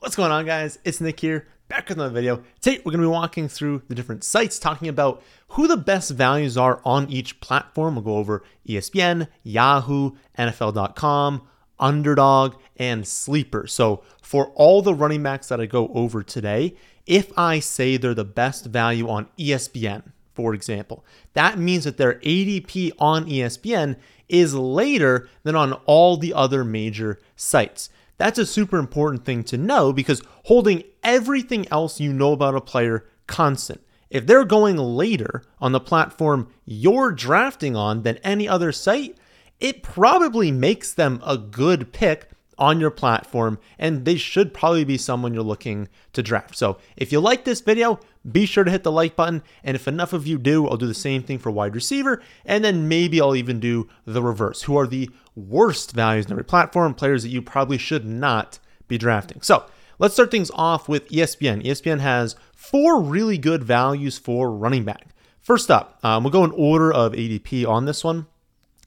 What's going on, guys? It's Nick here, back with another video. Today, we're going to be walking through the different sites, talking about who the best values are on each platform. We'll go over ESPN, Yahoo, NFL.com, Underdog, and Sleeper. So, for all the running backs that I go over today, if I say they're the best value on ESPN, for example, that means that their ADP on ESPN is later than on all the other major sites. That's a super important thing to know because holding everything else you know about a player constant. If they're going later on the platform you're drafting on than any other site, it probably makes them a good pick on your platform, and they should probably be someone you're looking to draft. So if you like this video, be sure to hit the like button. And if enough of you do, I'll do the same thing for wide receiver. And then maybe I'll even do the reverse. Who are the worst values in every platform? Players that you probably should not be drafting. So let's start things off with ESPN. ESPN has four really good values for running back. First up, um, we'll go in order of ADP on this one.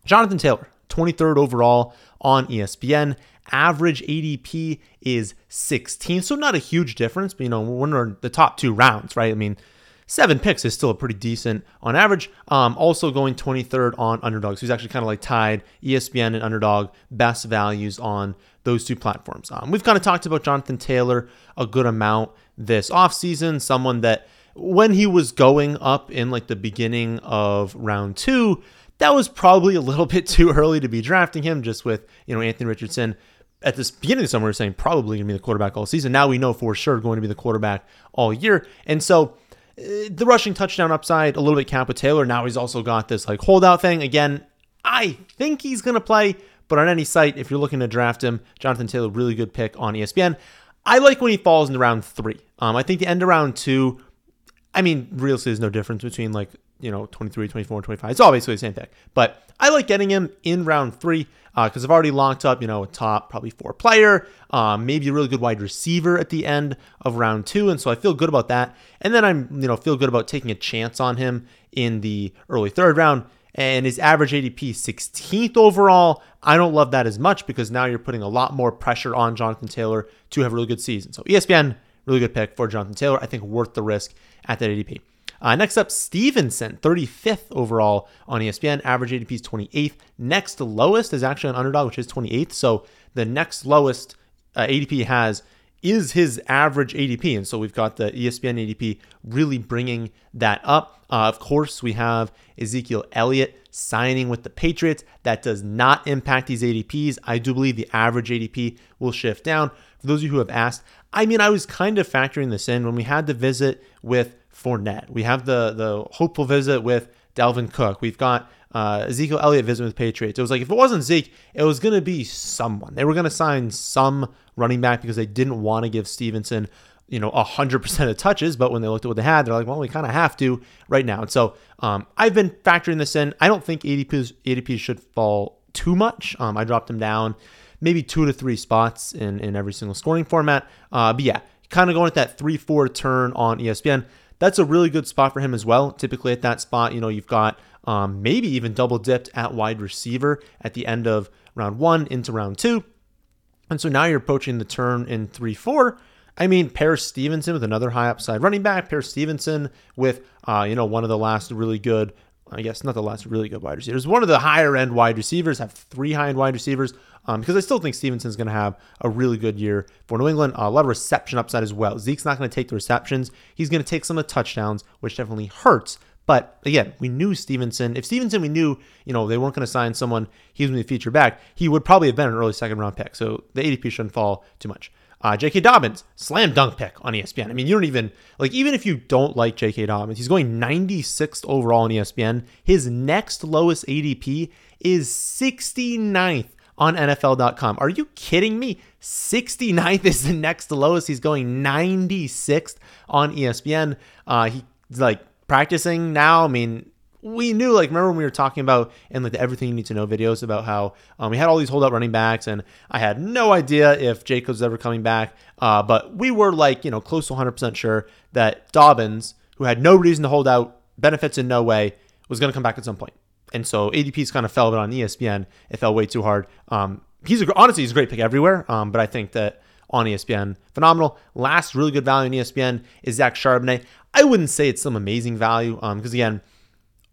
Jonathan Taylor, 23rd overall on ESPN. Average ADP is 16, so not a huge difference, but you know, we're in the top two rounds, right? I mean, seven picks is still a pretty decent on average. Um, also going 23rd on underdog. So he's actually kind of like tied ESPN and underdog best values on those two platforms. Um, we've kind of talked about Jonathan Taylor a good amount this offseason, someone that when he was going up in like the beginning of round two, that was probably a little bit too early to be drafting him just with, you know, Anthony Richardson at this beginning of the summer, saying probably going to be the quarterback all season. Now we know for sure going to be the quarterback all year. And so uh, the rushing touchdown upside, a little bit cap with Taylor. Now he's also got this like holdout thing. Again, I think he's going to play, but on any site, if you're looking to draft him, Jonathan Taylor, really good pick on ESPN. I like when he falls into round three. Um, I think the end of round two, I mean, realistically, there's no difference between like you know, 23, 24, 25. It's basically the same thing. But I like getting him in round three because uh, I've already locked up, you know, a top probably four player, um, maybe a really good wide receiver at the end of round two. And so I feel good about that. And then I'm, you know, feel good about taking a chance on him in the early third round. And his average ADP 16th overall. I don't love that as much because now you're putting a lot more pressure on Jonathan Taylor to have a really good season. So ESPN, really good pick for Jonathan Taylor. I think worth the risk at that ADP. Uh, next up, Stevenson, 35th overall on ESPN. Average ADP is 28th. Next lowest is actually an underdog, which is 28th. So the next lowest uh, ADP has is his average ADP. And so we've got the ESPN ADP really bringing that up. Uh, of course, we have Ezekiel Elliott signing with the Patriots. That does not impact these ADPs. I do believe the average ADP will shift down. For those of you who have asked, I mean, I was kind of factoring this in when we had the visit with Fournette. We have the the hopeful visit with Dalvin Cook. We've got uh, Ezekiel Elliott visiting with Patriots. It was like if it wasn't Zeke, it was going to be someone. They were going to sign some running back because they didn't want to give Stevenson, you know, 100% of touches. But when they looked at what they had, they're like, well, we kind of have to right now. And so um, I've been factoring this in. I don't think ADPs, ADPs should fall too much. Um, I dropped them down maybe two to three spots in, in every single scoring format. Uh, but yeah, kind of going at that 3 4 turn on ESPN that's a really good spot for him as well. Typically at that spot, you know, you've got um, maybe even double dipped at wide receiver at the end of round one into round two. And so now you're approaching the turn in 3 4. I mean, Paris Stevenson with another high upside running back, Paris Stevenson with, uh, you know, one of the last really good I guess not the last really good wide receivers. One of the higher end wide receivers have three high end wide receivers um, because I still think Stevenson's going to have a really good year for New England. Uh, a lot of reception upside as well. Zeke's not going to take the receptions. He's going to take some of the touchdowns, which definitely hurts. But again, we knew Stevenson. If Stevenson, we knew, you know, they weren't going to sign someone, he was going to be feature back, he would probably have been an early second round pick. So the ADP shouldn't fall too much. Uh, J.K. Dobbins, slam dunk pick on ESPN. I mean, you don't even, like, even if you don't like J.K. Dobbins, he's going 96th overall on ESPN. His next lowest ADP is 69th on NFL.com. Are you kidding me? 69th is the next lowest. He's going 96th on ESPN. Uh, he's like practicing now. I mean, we knew, like, remember when we were talking about in like the everything you need to know videos about how um, we had all these holdout running backs, and I had no idea if Jacobs was ever coming back. Uh, but we were like, you know, close to 100% sure that Dobbins, who had no reason to hold out, benefits in no way, was going to come back at some point. And so ADP's kind of fell, but on ESPN, it fell way too hard. Um, he's a, honestly, he's a great pick everywhere. Um, but I think that on ESPN. Phenomenal. Last really good value in ESPN is Zach Charbonnet. I wouldn't say it's some amazing value because, um, again,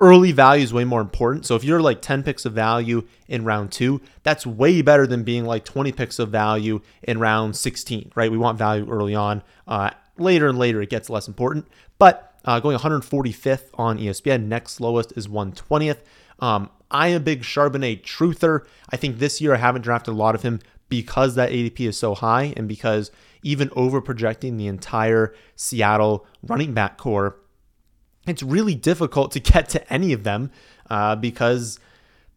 early value is way more important. So if you're like 10 picks of value in round two, that's way better than being like 20 picks of value in round 16, right? We want value early on. Uh, later and later, it gets less important. But uh, going 145th on ESPN, next lowest is 120th. Um, I am a big Charbonnet truther. I think this year I haven't drafted a lot of him because that ADP is so high and because even over projecting the entire Seattle running back corps it's really difficult to get to any of them uh, because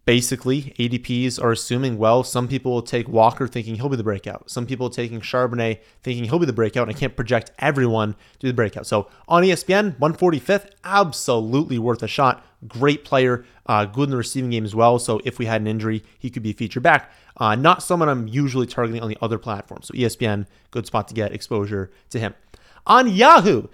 basically ADPs are assuming, well, some people will take Walker thinking he'll be the breakout. Some people taking Charbonnet thinking he'll be the breakout. And I can't project everyone to the breakout. So on ESPN, 145th, absolutely worth a shot. Great player, uh, good in the receiving game as well. So if we had an injury, he could be featured back. Uh, not someone I'm usually targeting on the other platforms. So ESPN, good spot to get exposure to him. On Yahoo,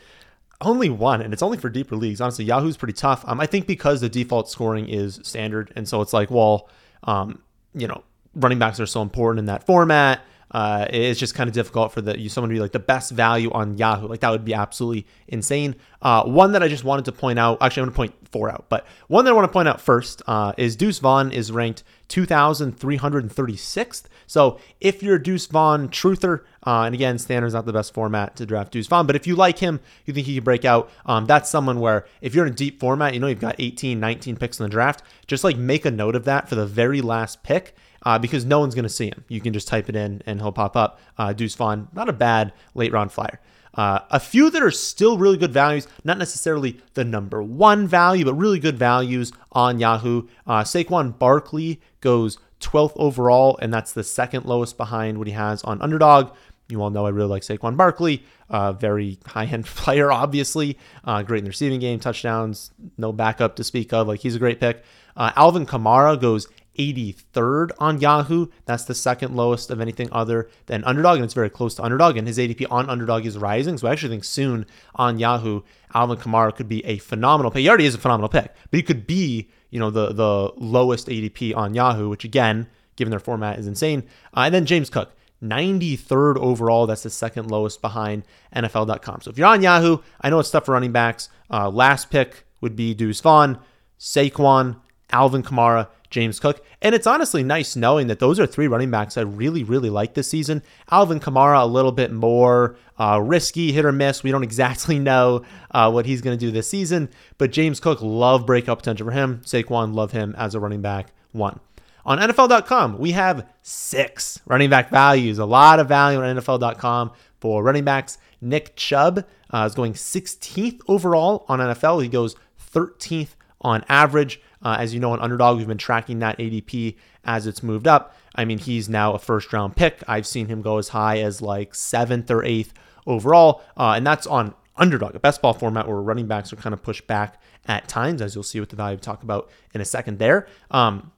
only one, and it's only for deeper leagues. Honestly, Yahoo's pretty tough. Um, I think because the default scoring is standard, and so it's like, well, um, you know, running backs are so important in that format. Uh, it's just kind of difficult for the someone to be like the best value on Yahoo. Like that would be absolutely insane. Uh, one that I just wanted to point out. Actually, I'm going to point four out, but one that I want to point out first uh, is Deuce Vaughn is ranked 2,336th. So if you're a Deuce Vaughn truther, uh, and again, standard's not the best format to draft Deuce Vaughn, but if you like him, you think he can break out. Um, that's someone where if you're in a deep format, you know you've got 18, 19 picks in the draft. Just like make a note of that for the very last pick uh, because no one's going to see him. You can just type it in and he'll pop up. Uh, Deuce Vaughn, not a bad late round flyer. Uh, a few that are still really good values, not necessarily the number one value, but really good values on Yahoo. Uh, Saquon Barkley goes 12th overall, and that's the second lowest behind what he has on Underdog. You all know I really like Saquon Barkley, uh, very high end player, obviously. Uh, great in the receiving game, touchdowns, no backup to speak of. Like he's a great pick. Uh, Alvin Kamara goes 83rd on Yahoo. That's the second lowest of anything other than Underdog, and it's very close to Underdog. And his ADP on Underdog is rising. So I actually think soon on Yahoo, Alvin Kamara could be a phenomenal pick. He already is a phenomenal pick, but he could be, you know, the the lowest ADP on Yahoo, which again, given their format, is insane. Uh, and then James Cook. 93rd overall. That's the second lowest behind NFL.com. So if you're on Yahoo, I know it's tough for running backs. Uh, last pick would be Deuce Vaughn, Saquon, Alvin Kamara, James Cook. And it's honestly nice knowing that those are three running backs I really, really like this season. Alvin Kamara, a little bit more uh, risky, hit or miss. We don't exactly know uh, what he's going to do this season. But James Cook, love breakout potential for him. Saquon, love him as a running back. One. On NFL.com, we have six running back values. A lot of value on NFL.com for running backs. Nick Chubb uh, is going 16th overall on NFL. He goes 13th on average. Uh, as you know, an underdog, we've been tracking that ADP as it's moved up. I mean, he's now a first round pick. I've seen him go as high as like seventh or eighth overall, uh, and that's on underdog, a best ball format where running backs are kind of pushed back at times, as you'll see with the value we talk about in a second there. Um,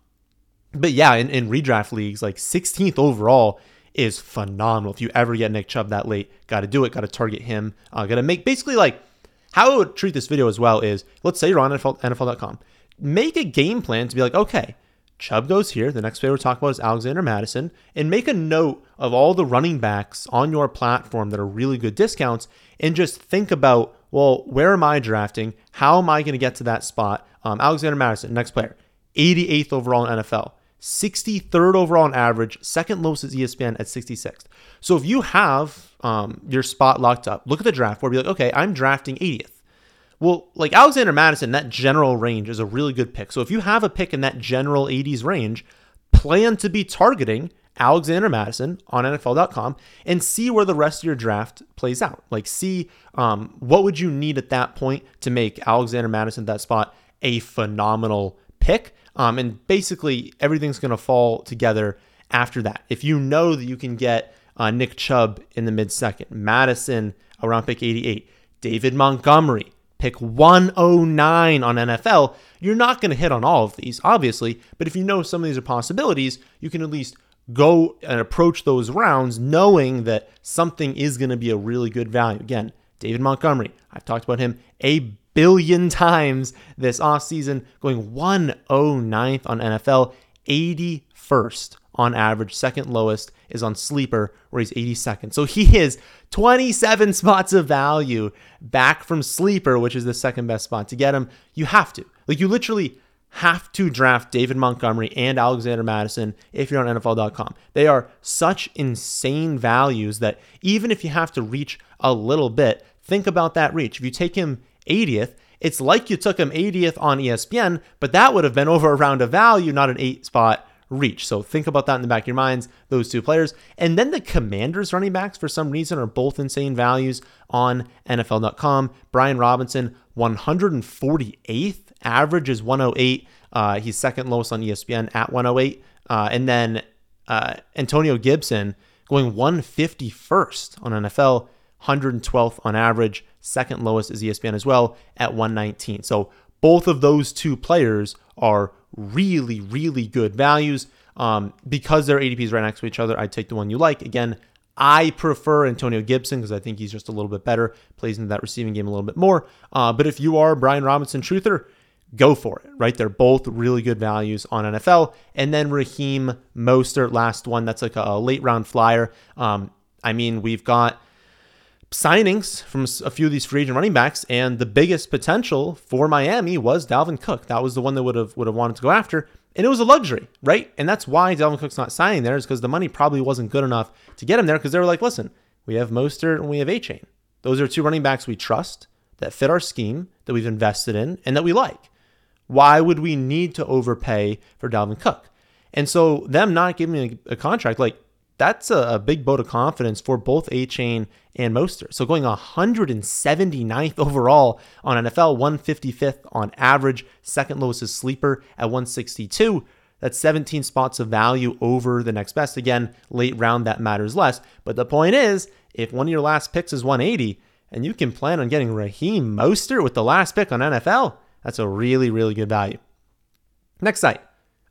but yeah, in, in redraft leagues, like 16th overall is phenomenal. If you ever get Nick Chubb that late, got to do it. Got to target him. Uh, got to make basically like how I would treat this video as well is let's say you're on NFL, NFL.com make a game plan to be like, okay, Chubb goes here. The next player we're talking about is Alexander Mattison, And make a note of all the running backs on your platform that are really good discounts and just think about, well, where am I drafting? How am I going to get to that spot? Um, Alexander Mattison, next player, 88th overall in NFL, 63rd overall on average, second lowest is ESPN at 66th. So if you have um, your spot locked up, look at the draft board, be like, okay, I'm drafting 80th. Well, like Alexander Mattison, that general range is a really good pick. So if you have a pick in that general 80s range, plan to be targeting Alexander Mattison on NFL.com and see where the rest of your draft plays out. Like, see um, what would you need at that point to make Alexander Mattison that spot a phenomenal pick. Um, and basically, everything's going to fall together after that. If you know that you can get uh, Nick Chubb in the mid second, Mattison around pick 88, David Montgomery pick 109 on NFL, you're not going to hit on all of these, obviously. But if you know some of these are possibilities, you can at least go and approach those rounds knowing that something is going to be a really good value. Again, David Montgomery, I've talked about him a billion times this offseason, going 109th on NFL, 81st on average, second lowest is on Sleeper, where he's 82nd. So he is 27 spots of value back from Sleeper, which is the second best spot to get him. You have to. Like, you literally have to draft David Montgomery and Alexander Mattison if you're on NFL.com. They are such insane values that even if you have to reach a little bit, think about that reach. If you take him 80th, it's like you took him 80th on ESPN, but that would have been over a round of value, not an eight spot reach. So think about that in the back of your minds, those two players. And then the Commanders running backs, for some reason, are both insane values on NFL.com. Brian Robinson, 148th, average is 108. Uh, he's second lowest on ESPN at 108. Uh, and then uh, Antonio Gibson going 151st on NFL, 112th on average. Second lowest is ESPN as well at 119. So both of those two players are really, really good values. Um, because their ADPs right next to each other, I'd take the one you like. Again, I prefer Antonio Gibson because I think he's just a little bit better, plays into that receiving game a little bit more. Uh, but if you are Brian Robinson truther, go for it, right? They're both really good values on NFL. And then Raheem Mostert, last one, that's like a late round flyer. Um, I mean, we've got signings from a few of these free agent running backs, and the biggest potential for Miami was Dalvin Cook. That was the one that would have would have wanted to go after, and it was a luxury, right? And that's why Dalvin Cook's not signing there is because the money probably wasn't good enough to get him there because they were like, listen, we have Mostert and we have Achane. Those are two running backs we trust that fit our scheme that we've invested in and that we like. Why would we need to overpay for Dalvin Cook? And so them not giving a, a contract, like that's a, a big vote of confidence for both Achane and Mostert. So going 179th overall on NFL, 155th on average, second lowest is sleeper at 162. That's 17 spots of value over the next best. Again, late round that matters less. But the point is, if one of your last picks is 180 and you can plan on getting Raheem Mostert with the last pick on NFL, that's a really, really good value. Next site,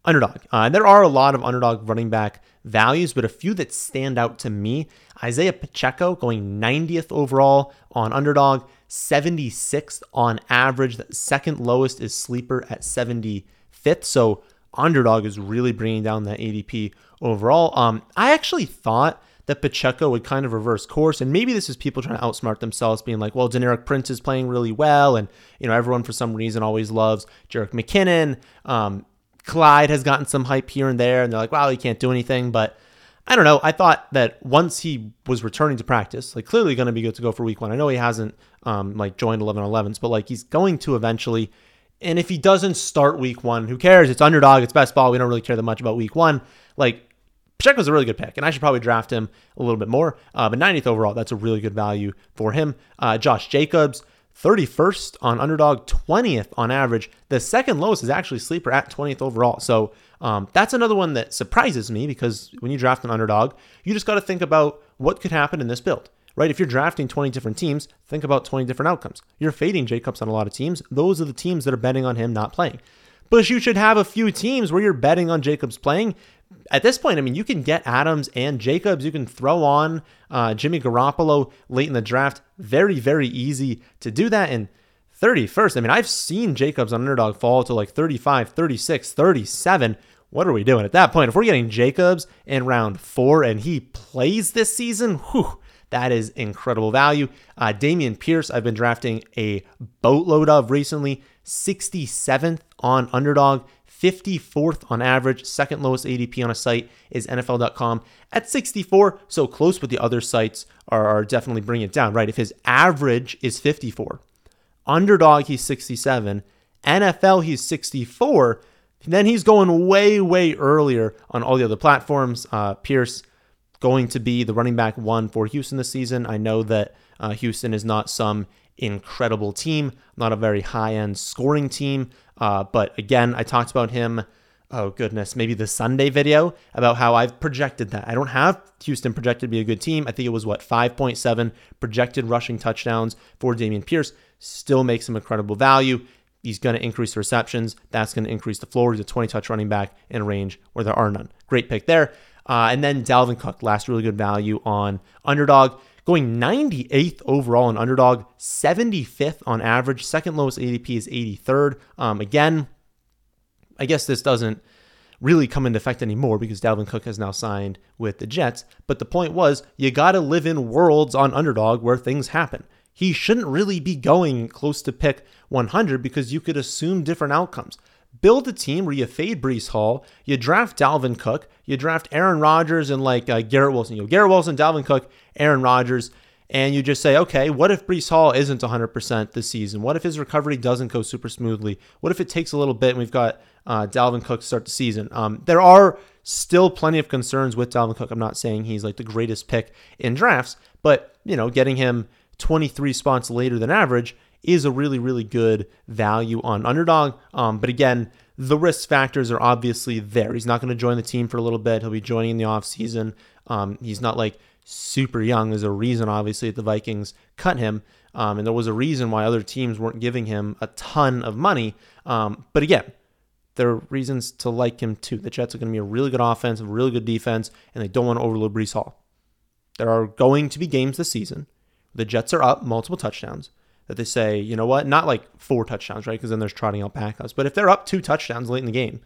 underdog. Uh, there are a lot of underdog running back values, but a few that stand out to me. Isaiah Pacheco going 90th overall on underdog, 76th on average. The second lowest is sleeper at 75th. So underdog is really bringing down that ADP overall. Um, I actually thought that Pacheco would kind of reverse course. And maybe this is people trying to outsmart themselves, being like, well, Deneric Prince is playing really well. And, you know, everyone for some reason always loves Jerick McKinnon. Um, Clyde has gotten some hype here and there, and they're like, wow, he can't do anything. But I don't know. I thought that once he was returning to practice, like clearly going to be good to go for week one. I know he hasn't um, like joined 11 11s, but like he's going to eventually. And if he doesn't start week one, who cares? It's underdog, it's best ball. We don't really care that much about week one. Like Pacheco's a really good pick, and I should probably draft him a little bit more. Uh, but 90th overall, that's a really good value for him. Uh, Josh Jacobs, 31st on underdog, 20th on average. The second lowest is actually sleeper at 20th overall. So um, that's another one that surprises me because when you draft an underdog, you just got to think about what could happen in this build, right? If you're drafting 20 different teams, think about 20 different outcomes. You're fading Jacobs on a lot of teams. Those are the teams that are betting on him not playing. But you should have a few teams where you're betting on Jacobs playing at this point, I mean, you can get Adams and Jacobs. You can throw on uh, Jimmy Garoppolo late in the draft. Very, very easy to do that. And 31st, I mean, I've seen Jacobs on underdog fall to like 35, 36, 37. What are we doing at that point? If we're getting Jacobs in round four and he plays this season, whew, that is incredible value. Uh, Dameon Pierce, I've been drafting a boatload of recently. 67th on underdog. 54th on average. Second lowest ADP on a site is NFL.com at 64. So close, but the other sites are, are definitely bringing it down, right? If his average is 54, underdog, he's 67, NFL, he's 64, then he's going way, way earlier on all the other platforms. Uh, Pierce going to be the running back one for Houston this season. I know that uh, Houston is not some incredible team, not a very high end scoring team. Uh, but again, I talked about him. Oh goodness, maybe the Sunday video about how I've projected that. I don't have Houston projected to be a good team. I think it was what 5.7 projected rushing touchdowns for Dameon Pierce. Still makes him incredible value. He's going to increase the receptions. That's going to increase the floor. He's a 20 touch running back in a range where there are none. Great pick there. Uh, and then Dalvin Cook, last really good value on underdog going 98th overall on underdog, 75th on average. Second lowest ADP is 83rd. Um, again, I guess this doesn't really come into effect anymore because Dalvin Cook has now signed with the Jets. But the point was, you got to live in worlds on underdog where things happen. He shouldn't really be going close to pick 100 because you could assume different outcomes. Build a team where you fade Breece Hall, you draft Dalvin Cook, you draft Aaron Rodgers and like uh, Garrett Wilson. You know, Garrett Wilson, Dalvin Cook, Aaron Rodgers and you just say, okay, what if Breece Hall isn't 100% this season? What if his recovery doesn't go super smoothly? What if it takes a little bit and we've got uh, Dalvin Cook to start the season? Um, there are still plenty of concerns with Dalvin Cook. I'm not saying he's like the greatest pick in drafts, but you know, getting him 23 spots later than average is a really, really good value on underdog. Um, but again, the risk factors are obviously there. He's not going to join the team for a little bit. He'll be joining in the offseason. Um, he's not like super young. There's a reason, obviously, that the Vikings cut him. Um, and there was a reason why other teams weren't giving him a ton of money. Um, but again, there are reasons to like him too. The Jets are going to be a really good offense, a really good defense, and they don't want to overload Breece Hall. There are going to be games this season. The Jets are up multiple touchdowns that they say, you know what, not like four touchdowns, right? Because then there's trotting out backups. But if they're up two touchdowns late in the game,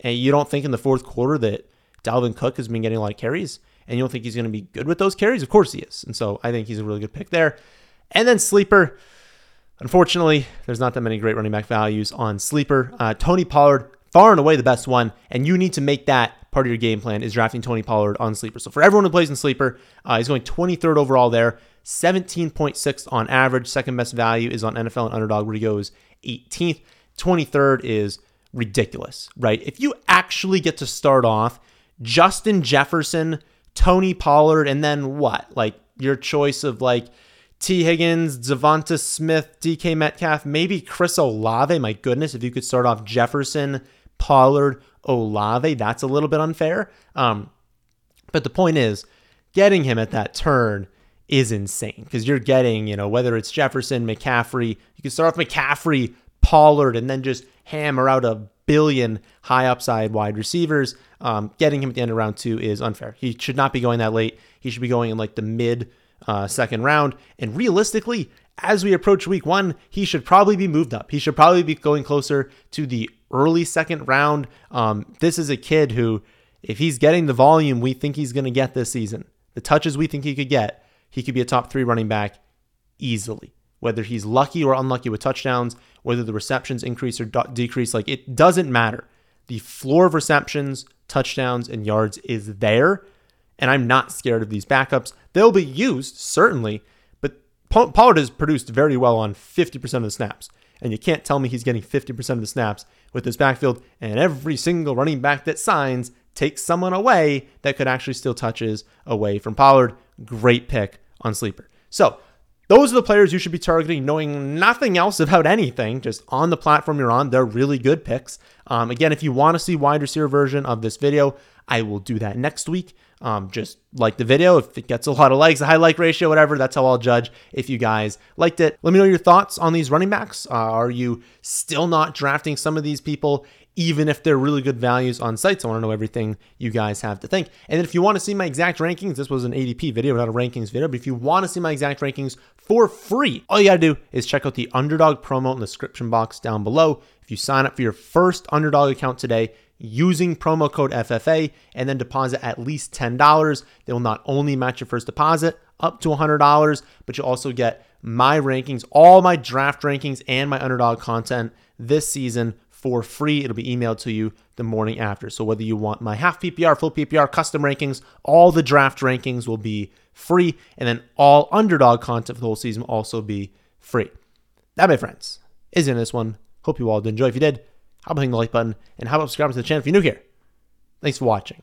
and you don't think in the fourth quarter that Dalvin Cook has been getting a lot of carries, and you don't think he's going to be good with those carries? Of course he is. And so I think he's a really good pick there. And then sleeper. Unfortunately, there's not that many great running back values on sleeper. Uh, Tony Pollard, far and away the best one, and you need to make that part of your game plan is drafting Tony Pollard on sleeper. So for everyone who plays in sleeper, uh, he's going 23rd overall there, 17.6 on average. Second best value is on NFL and Underdog, where he goes 18th. 23rd is ridiculous, right? If you actually get to start off Justin Jefferson Tony Pollard, and then what? Like your choice of like Tee Higgins, Devonta Smith, DK Metcalf, maybe Chris Olave. My goodness, if you could start off Jefferson, Pollard, Olave, that's a little bit unfair. Um, but the point is, getting him at that turn is insane because you're getting, you know, whether it's Jefferson, McCaffrey, you can start off McCaffrey, Pollard, and then just hammer out a billion high upside wide receivers. Um, getting him at the end of round two is unfair. He should not be going that late. He should be going in like the mid uh, second round. And realistically, as we approach week one, he should probably be moved up. He should probably be going closer to the early second round. Um, this is a kid who, if he's getting the volume we think he's going to get this season, the touches we think he could get, he could be a top three running back easily whether he's lucky or unlucky with touchdowns, whether the receptions increase or decrease, like it doesn't matter. The floor of receptions, touchdowns, and yards is there. And I'm not scared of these backups. They'll be used, certainly, but Pollard has produced very well on 50% of the snaps. And you can't tell me he's getting 50% of the snaps with this backfield. And every single running back that signs takes someone away that could actually steal touches away from Pollard. Great pick on Sleeper. So those are the players you should be targeting, knowing nothing else about anything, just on the platform you're on. They're really good picks. Um, again, if you want to see wide receiver version of this video, I will do that next week. Um, just like the video. If it gets a lot of likes, a high like ratio, whatever, that's how I'll judge if you guys liked it. Let me know your thoughts on these running backs. Uh, are you still not drafting some of these people? even if they're really good values on sites. I want to know everything you guys have to think. And if you want to see my exact rankings, this was an ADP video, not a rankings video, but if you want to see my exact rankings for free, all you got to do is check out the underdog promo in the description box down below. If you sign up for your first underdog account today, using promo code FFA and then deposit at least $10. They will not only match your first deposit up to $100, but you'll also get my rankings, all my draft rankings, and my underdog content this season for free. It'll be emailed to you the morning after. So whether you want my half PPR, full PPR, custom rankings, all the draft rankings will be free. And then all underdog content for the whole season will also be free. That, my friends, is in this one. Hope you all did enjoy. If you did, how about hitting the like button and how about subscribing to the channel if you're new here? Thanks for watching.